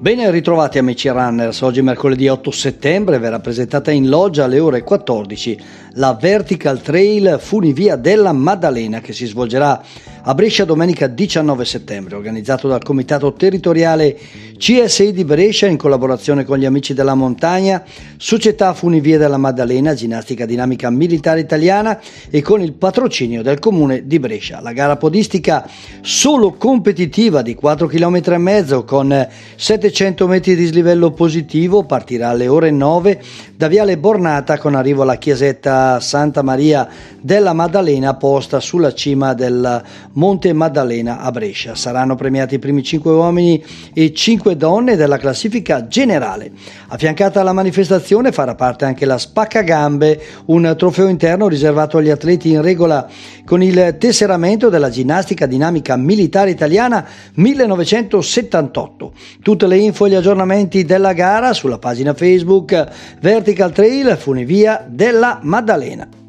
Ben ritrovati amici runners, oggi mercoledì 8 settembre verrà presentata in loggia alle ore 14 la Vertical Trail Funivia della Maddalena che si svolgerà a Brescia domenica 19 settembre, organizzato dal Comitato Territoriale CSI di Brescia in collaborazione con gli Amici della Montagna, Società Funivie della Maddalena, Ginnastica Dinamica Militare Italiana e con il patrocinio del Comune di Brescia. La gara podistica solo competitiva di 4 km e mezzo con 700 metri di dislivello positivo partirà alle ore 9 da Viale Bornata con arrivo alla chiesetta Santa Maria della Maddalena posta sulla cima del Monte Maddalena a Brescia. Saranno premiati i primi 5 uomini e 5 donne della classifica generale. Affiancata alla manifestazione farà parte anche la Spaccagambe, un trofeo interno riservato agli atleti in regola con il tesseramento della ginnastica dinamica militare italiana 1978. Tutte le info e gli aggiornamenti della gara sulla pagina Facebook Vertical Trail Funivia della Maddalena.